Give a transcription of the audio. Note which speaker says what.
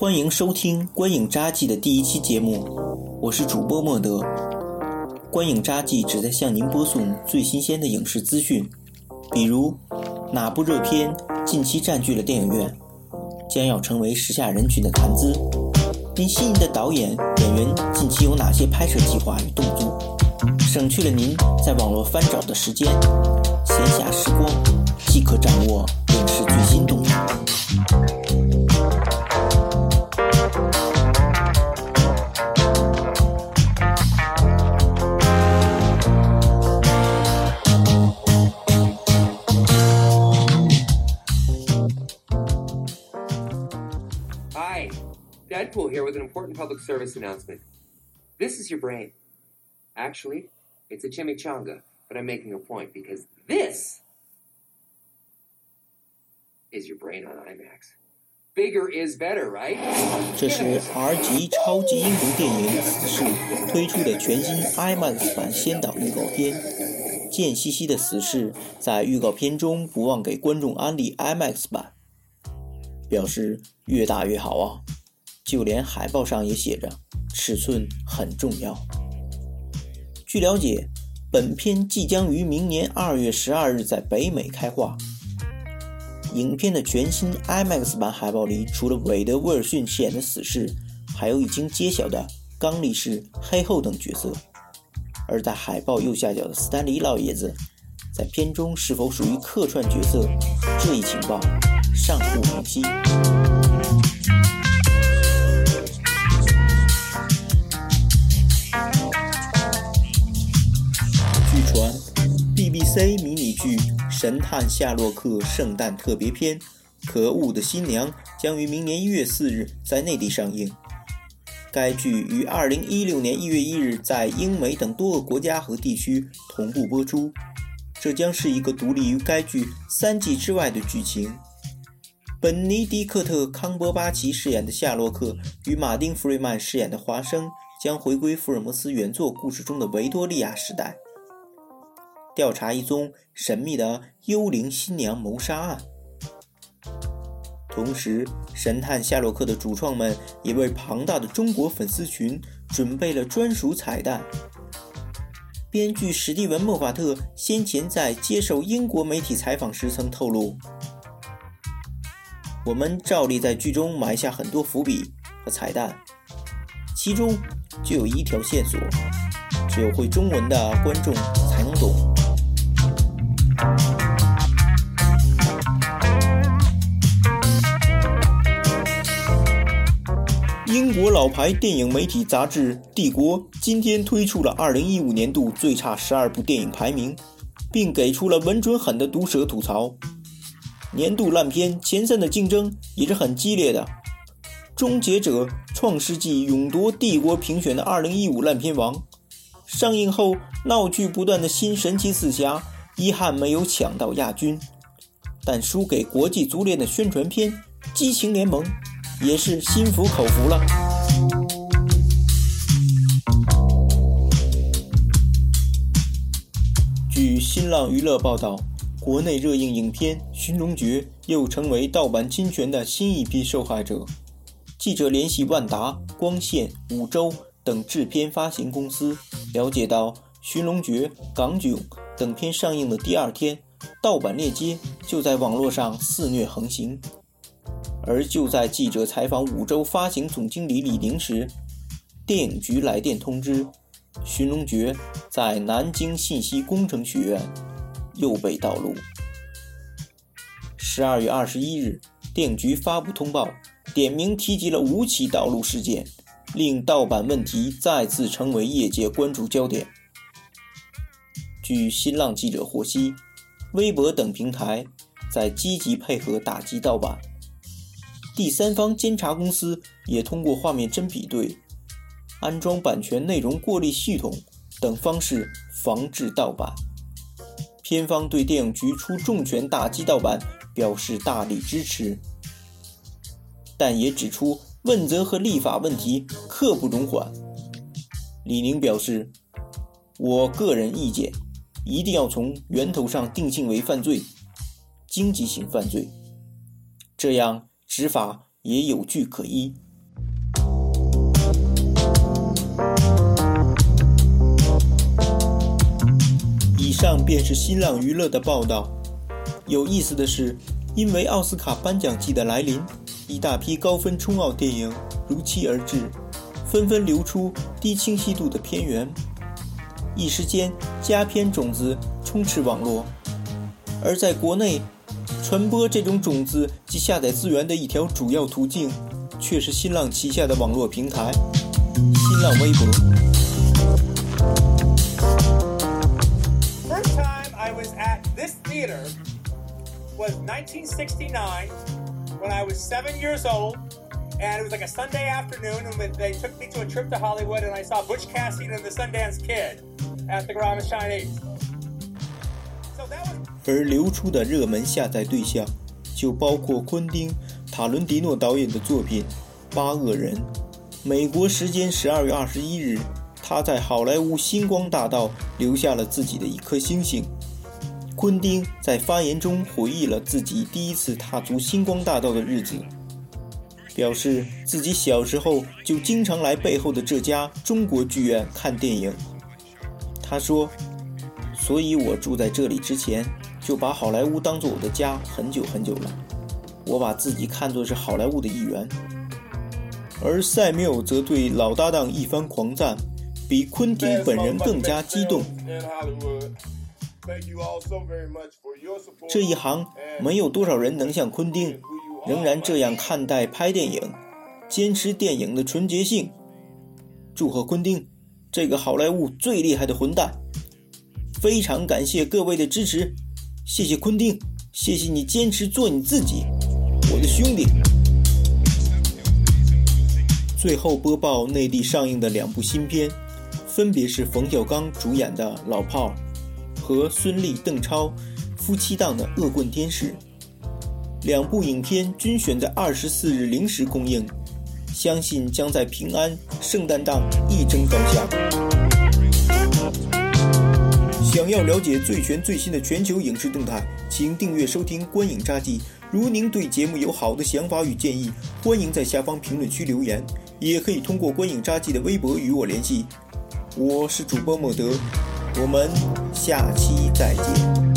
Speaker 1: 欢迎收听《观影札记》的第一期节目，我是主播莫德。《观影札记》旨在向您播送最新鲜的影视资讯，比如哪部热片近期占据了电影院，将要成为时下人群的谈资；您心仪的导演、演员近期有哪些拍摄计划与动作，省去了您在网络翻找的时间，闲暇时光即可掌握影视最新动态。
Speaker 2: Pool here with an important public service announcement. This is your brain. Actually, it's a chimichanga, but I'm making a point because this is your brain on IMAX. Bigger is better, right?
Speaker 1: 这是 R 级超级英雄电影《死侍》推出的全新 IMAX 版先导预告片。贱兮兮的死侍在预告片中不忘给观众安利 IMAX 版，表示越大越好啊！就连海报上也写着尺寸很重要。据了解，本片即将于明年二月十二日在北美开画。影片的全新 IMAX 版海报里，除了韦德·威尔逊饰演的死侍，还有已经揭晓的刚力士、黑后等角色。而在海报右下角的斯坦利老爷子，在片中是否属于客串角色，这一情报尚不明晰。传，BBC 迷你剧《神探夏洛克》圣诞特别篇《可恶的新娘》将于明年一月四日在内地上映。该剧于二零一六年一月一日在英美等多个国家和地区同步播出。这将是一个独立于该剧三季之外的剧情。本尼迪克特·康伯巴奇饰演的夏洛克与马丁·弗瑞曼饰演的华生将回归福尔摩斯原作故事中的维多利亚时代，调查一宗神秘的幽灵新娘谋杀案。同时，神探夏洛克的主创们也为庞大的中国粉丝群准备了专属彩蛋。编剧史蒂文·莫法特先前在接受英国媒体采访时曾透露：“我们照例在剧中埋下很多伏笔和彩蛋，其中就有一条线索，只有会中文的观众国老牌电影媒体杂志《帝国》今天推出了2015年度最差十二部电影排名，并给出了稳准狠的毒舌吐槽。年度烂片前三的竞争也是很激烈的，《终结者》《创世纪》勇夺帝国评选的2015烂片王。上映后闹剧不断的新神奇四侠，遗憾没有抢到亚军，但输给国际足联的宣传片《激情联盟》。也是心服口服了。据新浪娱乐报道，国内热映影片《寻龙诀》又成为盗版侵权的新一批受害者。记者联系万达、光线、五洲等制片发行公司，了解到《寻龙诀》《港囧》等片上映的第二天，盗版链接就在网络上肆虐横行。而就在记者采访五洲发行总经理李宁时，电影局来电通知，《寻龙诀》在南京信息工程学院又被盗录。十二月二十一日，电局发布通报，点名提及了五起盗录事件，令盗版问题再次成为业界关注焦点。据新浪记者获悉，微博等平台在积极配合打击盗版。第三方监察公司也通过画面真比对、安装版权内容过滤系统等方式防治盗版。片方对电影局出重拳打击盗版表示大力支持，但也指出问责和立法问题刻不容缓。李宁表示：“我个人意见，一定要从源头上定性为犯罪，经济性犯罪，这样。”执法也有据可依。上便是新浪娱乐的报道。有意思的是，因为奥斯卡颁奖季的来临，一大批高分冲奥电影如期而至，纷纷流出低清晰度的片源，一时间佳片种子充斥网络。而在国内，传播这种种子及下载资源的一条主要途径，却是新浪旗下的网络平台——新浪微博。
Speaker 3: This theater was 1969 when I was seven years old, and it was like a Sunday afternoon, and they took me to a trip to Hollywood, and I saw Butch Cassidy and the Sundance Kid at the Grauman Chinese. So that was
Speaker 1: 而流出的热门下载对象，就包括昆汀·塔伦蒂诺导演的作品《八恶人》。美国时间十二月二十一日，他在好莱坞星光大道留下了自己的一颗星星。昆汀在发言中回忆了自己第一次踏足星光大道的日子，表示自己小时候就经常来背后的这家中国剧院看电影。他说：“所以我住在这里之前。”就把好莱坞当做我的家很久很久了，我把自己看作是好莱坞的一员。而塞缪则对老搭档一番狂赞，比昆汀本人更加激动。这一行没有多少人能像昆汀，仍然这样看待拍电影，坚持电影的纯洁性。祝贺昆汀，这个好莱坞最厉害的混蛋！非常感谢各位的支持。谢谢昆汀，谢谢你坚持做你自己，我的兄弟。最后播报内地上映的两部新片，分别是冯小刚主演的《老炮儿》和孙俪、邓超夫妻档的《恶棍天使》。两部影片均选在二十四日零时公映，相信将在平安、圣诞档一争高下。想要了解最全最新的全球影视动态，请订阅收听《观影札记》。如您对节目有好的想法与建议，欢迎在下方评论区留言，也可以通过《观影札记》的微博与我联系。我是主播莫德，我们下期再见。